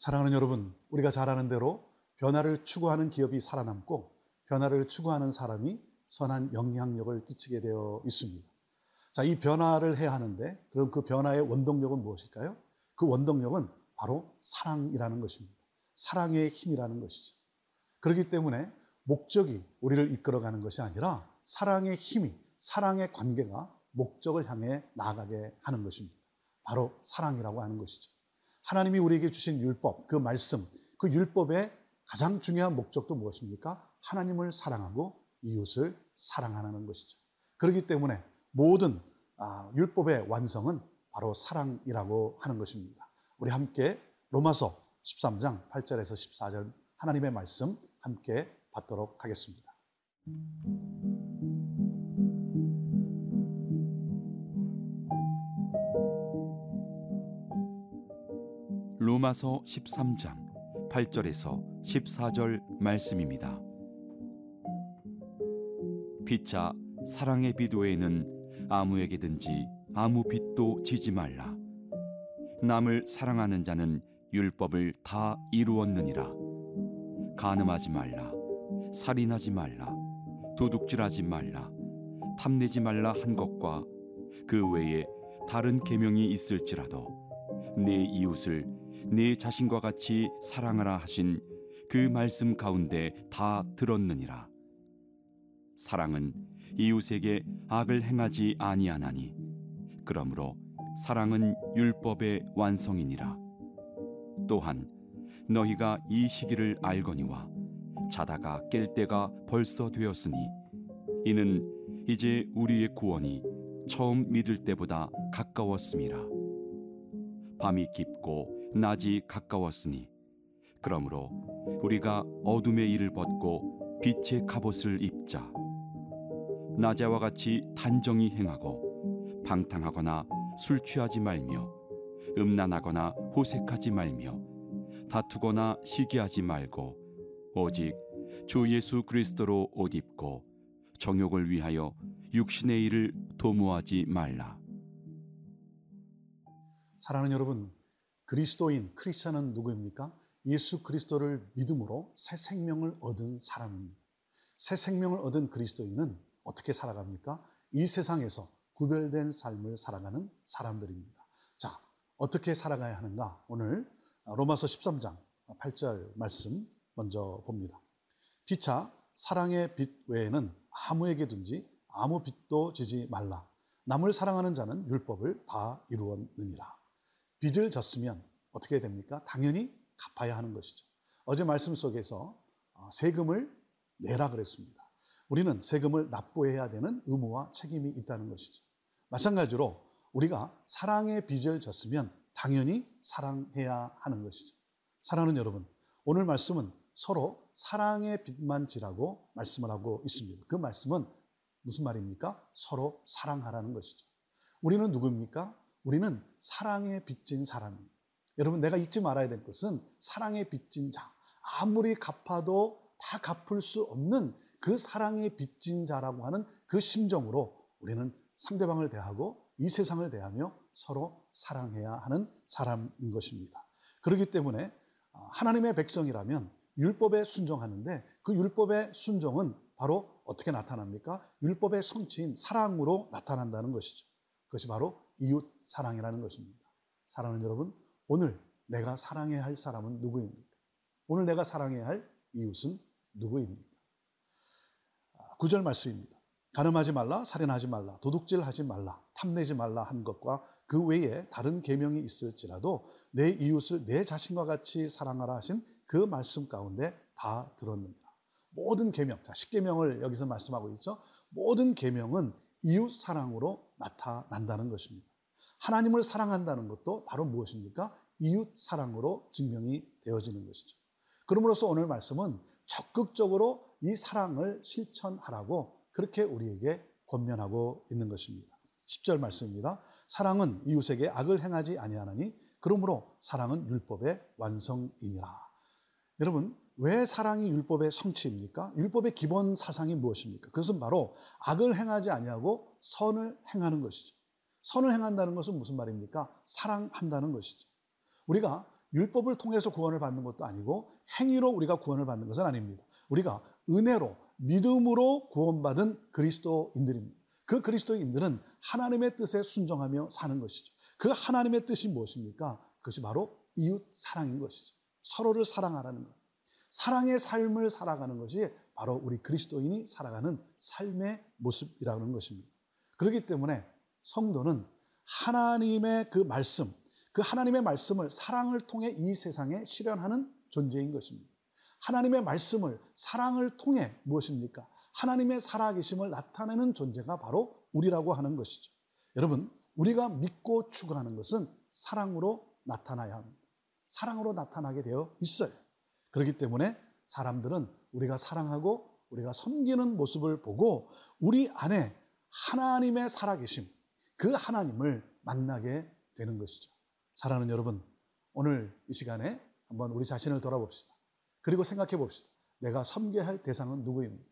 사랑하는 여러분, 우리가 잘 아는 대로 변화를 추구하는 기업이 살아남고 변화를 추구하는 사람이 선한 영향력을 끼치게 되어 있습니다. 자, 이 변화를 해야 하는데 그럼 그 변화의 원동력은 무엇일까요? 그 원동력은 바로 사랑이라는 것입니다. 사랑의 힘이라는 것이죠. 그렇기 때문에 목적이 우리를 이끌어가는 것이 아니라 사랑의 힘이, 사랑의 관계가 목적을 향해 나아가게 하는 것입니다. 바로 사랑이라고 하는 것이죠. 하나님이 우리에게 주신 율법, 그 말씀, 그 율법의 가장 중요한 목적도 무엇입니까? 하나님을 사랑하고 이웃을 사랑하는 것이죠. 그렇기 때문에 모든 아, 율법의 완성은 바로 사랑이라고 하는 것입니다. 우리 함께 로마서 13장 8절에서 14절 하나님의 말씀 함께 받도록 하겠습니다. 로마서 13장 8절에서 14절 말씀입니다. 피차 사랑의 비도에는 아무에게든지 아무 빚도 지지 말라. 남을 사랑하는 자는 율법을 다 이루었느니라. 간음하지 말라. 살인하지 말라. 도둑질하지 말라. 탐내지 말라 한 것과 그 외에 다른 계명이 있을지라도 내 이웃을 내 자신과 같이 사랑하라 하신 그 말씀 가운데 다 들었느니라. 사랑은 이웃에게 악을 행하지 아니하나니 그러므로 사랑은 율법의 완성이니라. 또한 너희가 이 시기를 알거니와 자다가 깰 때가 벌써 되었으니 이는 이제 우리의 구원이 처음 믿을 때보다 가까웠음이라. 밤이 깊고 낮이 가까웠으니 그러므로 우리가 어둠의 일을 벗고 빛의 갑옷을 입자. 낮에와 같이 단정히 행하고 방탕하거나 술 취하지 말며 음란하거나 호색하지 말며 다투거나 시기하지 말고 오직 주 예수 그리스도로 옷 입고 정욕을 위하여 육신의 일을 도모하지 말라. 사랑하는 여러분, 그리스도인 크리스천은 누구입니까? 예수 그리스도를 믿음으로 새 생명을 얻은 사람입니다. 새 생명을 얻은 그리스도인은 어떻게 살아갑니까? 이 세상에서 구별된 삶을 살아가는 사람들입니다. 자, 어떻게 살아가야 하는가? 오늘 로마서 13장 8절 말씀 먼저 봅니다. 피차 사랑의 빛 외에는 아무에게든지 아무 빛도 지지 말라. 남을 사랑하는 자는 율법을 다 이루었느니라. 빚을 졌으면 어떻게 됩니까? 당연히 갚아야 하는 것이죠. 어제 말씀 속에서 세금을 내라 그랬습니다. 우리는 세금을 납부해야 되는 의무와 책임이 있다는 것이죠. 마찬가지로 우리가 사랑의 빚을 졌으면 당연히 사랑해야 하는 것이죠. 사랑하는 여러분, 오늘 말씀은 서로 사랑의 빚만 지라고 말씀을 하고 있습니다. 그 말씀은 무슨 말입니까? 서로 사랑하라는 것이죠. 우리는 누구입니까? 우리는 사랑에 빚진 사람이에요. 여러분, 내가 잊지 말아야 될 것은 사랑에 빚진 자. 아무리 갚아도 다 갚을 수 없는 그 사랑에 빚진 자라고 하는 그 심정으로 우리는 상대방을 대하고 이 세상을 대하며 서로 사랑해야 하는 사람인 것입니다. 그렇기 때문에 하나님의 백성이라면 율법에 순종하는데 그 율법의 순종은 바로 어떻게 나타납니까? 율법의 성취인 사랑으로 나타난다는 것이죠. 그것이 바로 이웃 사랑이라는 것입니다. 사랑하는 여러분, 오늘 내가 사랑해야 할 사람은 누구입니까? 오늘 내가 사랑해야 할 이웃은 누구입니까? 9절 말씀입니다. 가늠하지 말라, 살인하지 말라, 도둑질하지 말라, 탐내지 말라 한 것과 그 외에 다른 계명이 있을지라도 내 이웃을 내 자신과 같이 사랑하라 하신 그 말씀 가운데 다 들었느니라. 모든 계명, 자, 10계명을 여기서 말씀하고 있죠. 모든 계명은 이웃 사랑으로 나타난다는 것입니다. 하나님을 사랑한다는 것도 바로 무엇입니까? 이웃 사랑으로 증명이 되어지는 것이죠. 그러므로서 오늘 말씀은 적극적으로 이 사랑을 실천하라고 그렇게 우리에게 권면하고 있는 것입니다. 10절 말씀입니다. 사랑은 이웃에게 악을 행하지 아니하나니 그러므로 사랑은 율법의 완성이니라. 여러분, 왜 사랑이 율법의 성취입니까? 율법의 기본 사상이 무엇입니까? 그것은 바로 악을 행하지 아니하고 선을 행하는 것이죠. 선을 행한다는 것은 무슨 말입니까? 사랑한다는 것이죠. 우리가 율법을 통해서 구원을 받는 것도 아니고 행위로 우리가 구원을 받는 것은 아닙니다. 우리가 은혜로 믿음으로 구원받은 그리스도인들입니다. 그 그리스도인들은 하나님의 뜻에 순종하며 사는 것이죠. 그 하나님의 뜻이 무엇입니까? 그것이 바로 이웃 사랑인 것이죠. 서로를 사랑하라는 것. 사랑의 삶을 살아가는 것이 바로 우리 그리스도인이 살아가는 삶의 모습이라는 것입니다. 그렇기 때문에 성도는 하나님의 그 말씀, 그 하나님의 말씀을 사랑을 통해 이 세상에 실현하는 존재인 것입니다. 하나님의 말씀을 사랑을 통해 무엇입니까? 하나님의 살아계심을 나타내는 존재가 바로 우리라고 하는 것이죠. 여러분, 우리가 믿고 추구하는 것은 사랑으로 나타나야 합니다. 사랑으로 나타나게 되어 있어요. 그렇기 때문에 사람들은 우리가 사랑하고 우리가 섬기는 모습을 보고 우리 안에 하나님의 살아계심, 그 하나님을 만나게 되는 것이죠. 사랑하는 여러분, 오늘 이 시간에 한번 우리 자신을 돌아봅시다. 그리고 생각해 봅시다. 내가 섬겨야 할 대상은 누구입니까?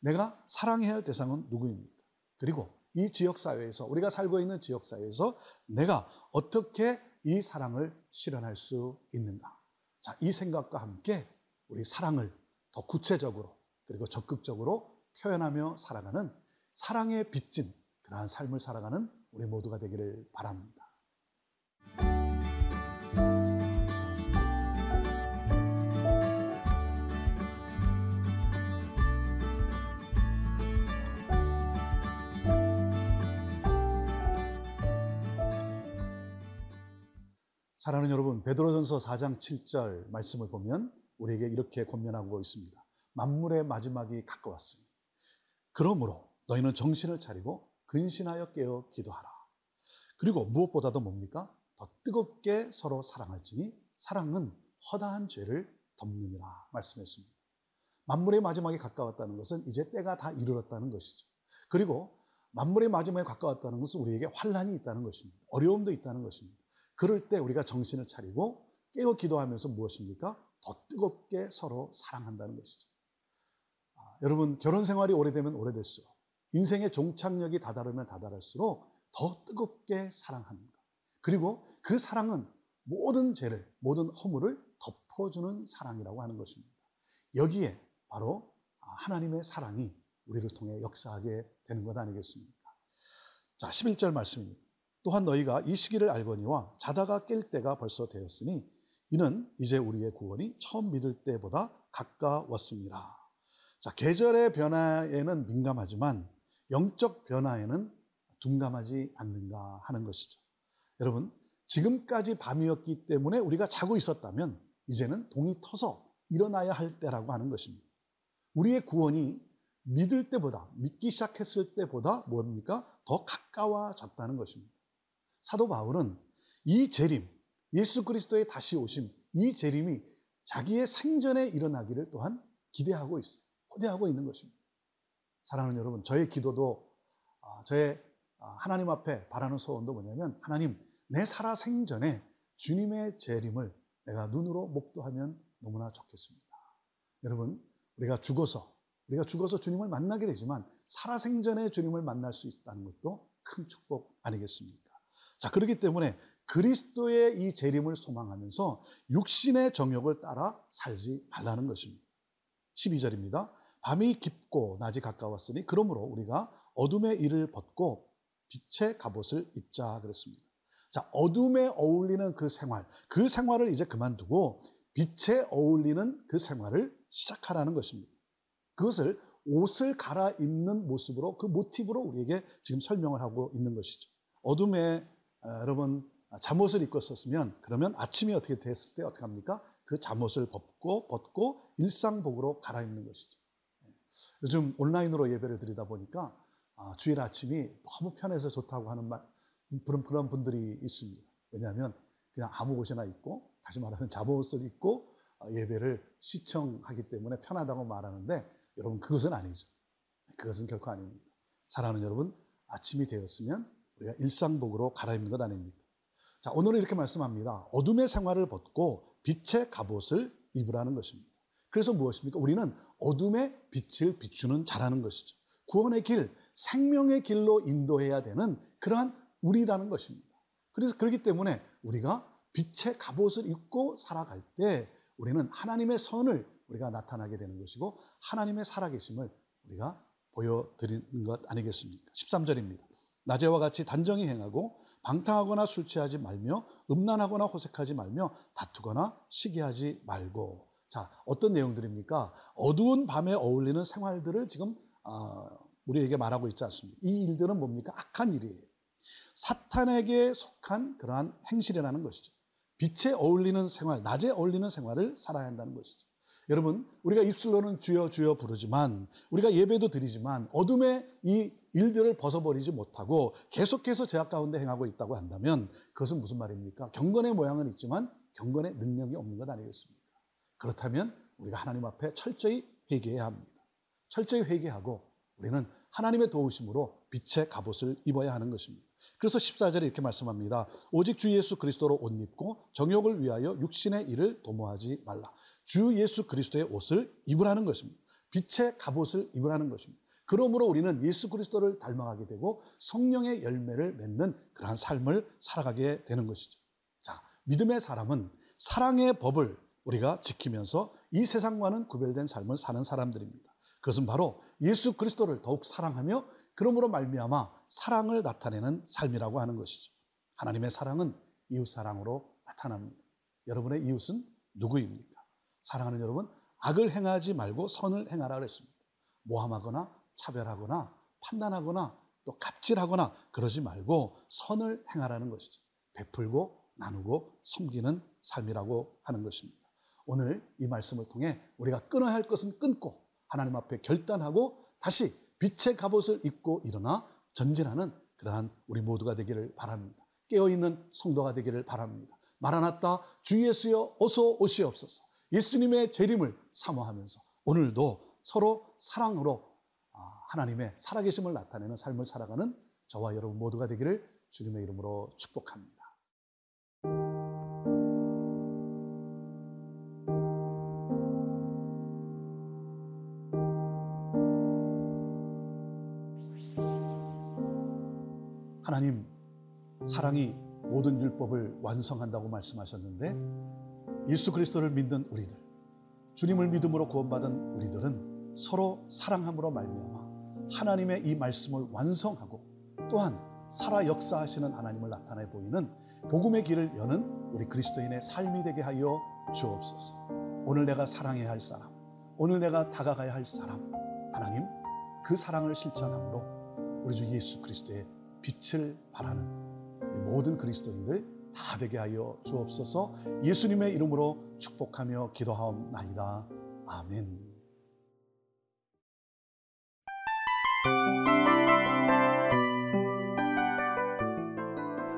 내가 사랑해야 할 대상은 누구입니까? 그리고 이 지역사회에서, 우리가 살고 있는 지역사회에서 내가 어떻게 이 사랑을 실현할 수 있는가? 자, 이 생각과 함께 우리 사랑을 더 구체적으로 그리고 적극적으로 표현하며 살아가는 사랑에 빚진 그러한 삶을 살아가는 우리 모두가 되기를 바랍니다. 사랑하는 여러분, 베드로전서 4장 7절 말씀을 보면 우리에게 이렇게 권면하고 있습니다. 만물의 마지막이 가까웠으니 그러므로 너희는 정신을 차리고 근신하여 깨어 기도하라. 그리고 무엇보다도 뭡니까? 더 뜨겁게 서로 사랑할지니 사랑은 허다한 죄를 덮느니라 말씀했습니다. 만물의 마지막이 가까웠다는 것은 이제 때가 다 이르렀다는 것이죠. 그리고 만물의 마지막에 가까웠다는 것은 우리에게 환란이 있다는 것입니다. 어려움도 있다는 것입니다. 그럴 때 우리가 정신을 차리고 깨어 기도하면서 무엇입니까? 더 뜨겁게 서로 사랑한다는 것이죠. 아, 여러분 결혼 생활이 오래되면 오래될수록 인생의 종착역이 다다르면 다다를수록 더 뜨겁게 사랑하는 것. 그리고 그 사랑은 모든 죄를, 모든 허물을 덮어주는 사랑이라고 하는 것입니다. 여기에 바로 하나님의 사랑이 우리를 통해 역사하게 되는 것 아니겠습니까? 자, 11절 말씀입니다. 또한 너희가 이 시기를 알거니와 자다가 깰 때가 벌써 되었으니 이는 이제 우리의 구원이 처음 믿을 때보다 가까웠습니다. 자, 계절의 변화에는 민감하지만 영적 변화에는 둔감하지 않는가 하는 것이죠. 여러분, 지금까지 밤이었기 때문에 우리가 자고 있었다면 이제는 동이 터서 일어나야 할 때라고 하는 것입니다. 우리의 구원이 믿을 때보다, 믿기 시작했을 때보다 뭡니까? 더 가까워졌다는 것입니다. 사도 바울은 이 재림, 예수 그리스도의 다시 오심, 이 재림이 자기의 생전에 일어나기를 또한 기대하고 있어요. 고대하고 있는 것입니다. 사랑하는 여러분, 저의 기도도 아, 저의 아, 하나님 앞에 바라는 소원도 뭐냐면 하나님 내 살아 생전에 주님의 재림을 내가 눈으로 목도하면 너무나 좋겠습니다. 여러분, 우리가 죽어서 우리가 죽어서 주님을 만나게 되지만 살아 생전에 주님을 만날 수 있다는 것도 큰 축복 아니겠습니까? 자, 그렇기 때문에 그리스도의 이 재림을 소망하면서 육신의 정욕을 따라 살지 말라는 것입니다. 12절입니다. 밤이 깊고 낮이 가까웠으니 그러므로 우리가 어둠의 일을 벗고 빛의 갑옷을 입자 그랬습니다. 자, 어둠에 어울리는 그 생활, 그 생활을 이제 그만두고 빛에 어울리는 그 생활을 시작하라는 것입니다. 그것을 옷을 갈아입는 모습으로 그 모티브로 우리에게 지금 설명을 하고 있는 것이죠. 어둠에 아, 여러분 잠옷을 입고 있었으면 그러면 아침이 어떻게 됐을 때 어떻게 합니까? 그 잠옷을 벗고 벗고 일상복으로 갈아입는 것이죠. 예. 요즘 온라인으로 예배를 드리다 보니까 아, 주일 아침이 너무 편해서 좋다고 하는 말 그런 그런 분들이 있습니다. 왜냐하면 그냥 아무 곳이나 입고 다시 말하면 잠옷을 입고 아, 예배를 시청하기 때문에 편하다고 말하는데 여러분 그것은 아니죠. 그것은 결코 아닙니다. 사랑하는 여러분 아침이 되었으면 우리가 일상복으로 갈아입는 것 아닙니까? 자, 오늘은 이렇게 말씀합니다. 어둠의 생활을 벗고 빛의 갑옷을 입으라는 것입니다. 그래서 무엇입니까? 우리는 어둠의 빛을 비추는 자라는 것이죠. 구원의 길, 생명의 길로 인도해야 되는 그러한 우리라는 것입니다. 그래서 그렇기 때문에 우리가 빛의 갑옷을 입고 살아갈 때 우리는 하나님의 선을 우리가 나타나게 되는 것이고 하나님의 살아계심을 우리가 보여드리는 것 아니겠습니까? 13절입니다. 낮에와 같이 단정히 행하고 방탕하거나 술 취하지 말며 음란하거나 호색하지 말며 다투거나 시기하지 말고 자 어떤 내용들입니까? 어두운 밤에 어울리는 생활들을 지금 어, 우리에게 말하고 있지 않습니까? 이 일들은 뭡니까? 악한 일이에요. 사탄에게 속한 그러한 행실이라는 것이죠. 빛에 어울리는 생활, 낮에 어울리는 생활을 살아야 한다는 것이죠. 여러분, 우리가 입술로는 주여 주여 부르지만 우리가 예배도 드리지만 어둠의 이 일들을 벗어버리지 못하고 계속해서 제약 가운데 행하고 있다고 한다면 그것은 무슨 말입니까? 경건의 모양은 있지만 경건의 능력이 없는 것 아니겠습니까? 그렇다면 우리가 하나님 앞에 철저히 회개해야 합니다. 철저히 회개하고 우리는 하나님의 도우심으로 빛의 갑옷을 입어야 하는 것입니다. 그래서 14절에 이렇게 말씀합니다. 오직 주 예수 그리스도로 옷 입고 정욕을 위하여 육신의 일을 도모하지 말라. 주 예수 그리스도의 옷을 입으라는 것입니다. 빛의 갑옷을 입으라는 것입니다. 그러므로 우리는 예수 그리스도를 닮아가게 되고 성령의 열매를 맺는 그러한 삶을 살아가게 되는 것이죠. 자, 믿음의 사람은 사랑의 법을 우리가 지키면서 이 세상과는 구별된 삶을 사는 사람들입니다. 그것은 바로 예수 그리스도를 더욱 사랑하며 그러므로 말미암아 사랑을 나타내는 삶이라고 하는 것이죠. 하나님의 사랑은 이웃 사랑으로 나타납니다. 여러분의 이웃은 누구입니까? 사랑하는 여러분, 악을 행하지 말고 선을 행하라 그랬습니다. 모함하거나 차별하거나 판단하거나 또 갑질하거나 그러지 말고 선을 행하라는 것이죠. 베풀고 나누고 섬기는 삶이라고 하는 것입니다. 오늘 이 말씀을 통해 우리가 끊어야 할 것은 끊고 하나님 앞에 결단하고 다시 빛의 갑옷을 입고 일어나 전진하는 그러한 우리 모두가 되기를 바랍니다. 깨어있는 성도가 되기를 바랍니다. 마라나타 주 예수여 어서 오시옵소서. 예수님의 재림을 사모하면서 오늘도 서로 사랑으로 아, 하나님의 살아계심을 나타내는 삶을 살아가는 저와 여러분 모두가 되기를 주님의 이름으로 축복합니다. 하나님 사랑이 모든 율법을 완성한다고 말씀하셨는데 예수 그리스도를 믿는 우리들 주님을 믿음으로 구원받은 우리들은 서로 사랑함으로 말미암아 하나님의 이 말씀을 완성하고 또한 살아 역사하시는 하나님을 나타내 보이는 복음의 길을 여는 우리 그리스도인의 삶이 되게 하여 주옵소서. 오늘 내가 사랑해야 할 사람, 오늘 내가 다가가야 할 사람, 하나님 그 사랑을 실천함으로 우리 주 예수 그리스도의 빛을 발하는 모든 그리스도인들 다 되게 하여 주옵소서 예수님의 이름으로 축복하며 기도하옵나이다. 아멘.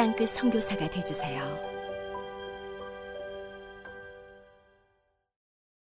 땅끝 성교사가 되주세요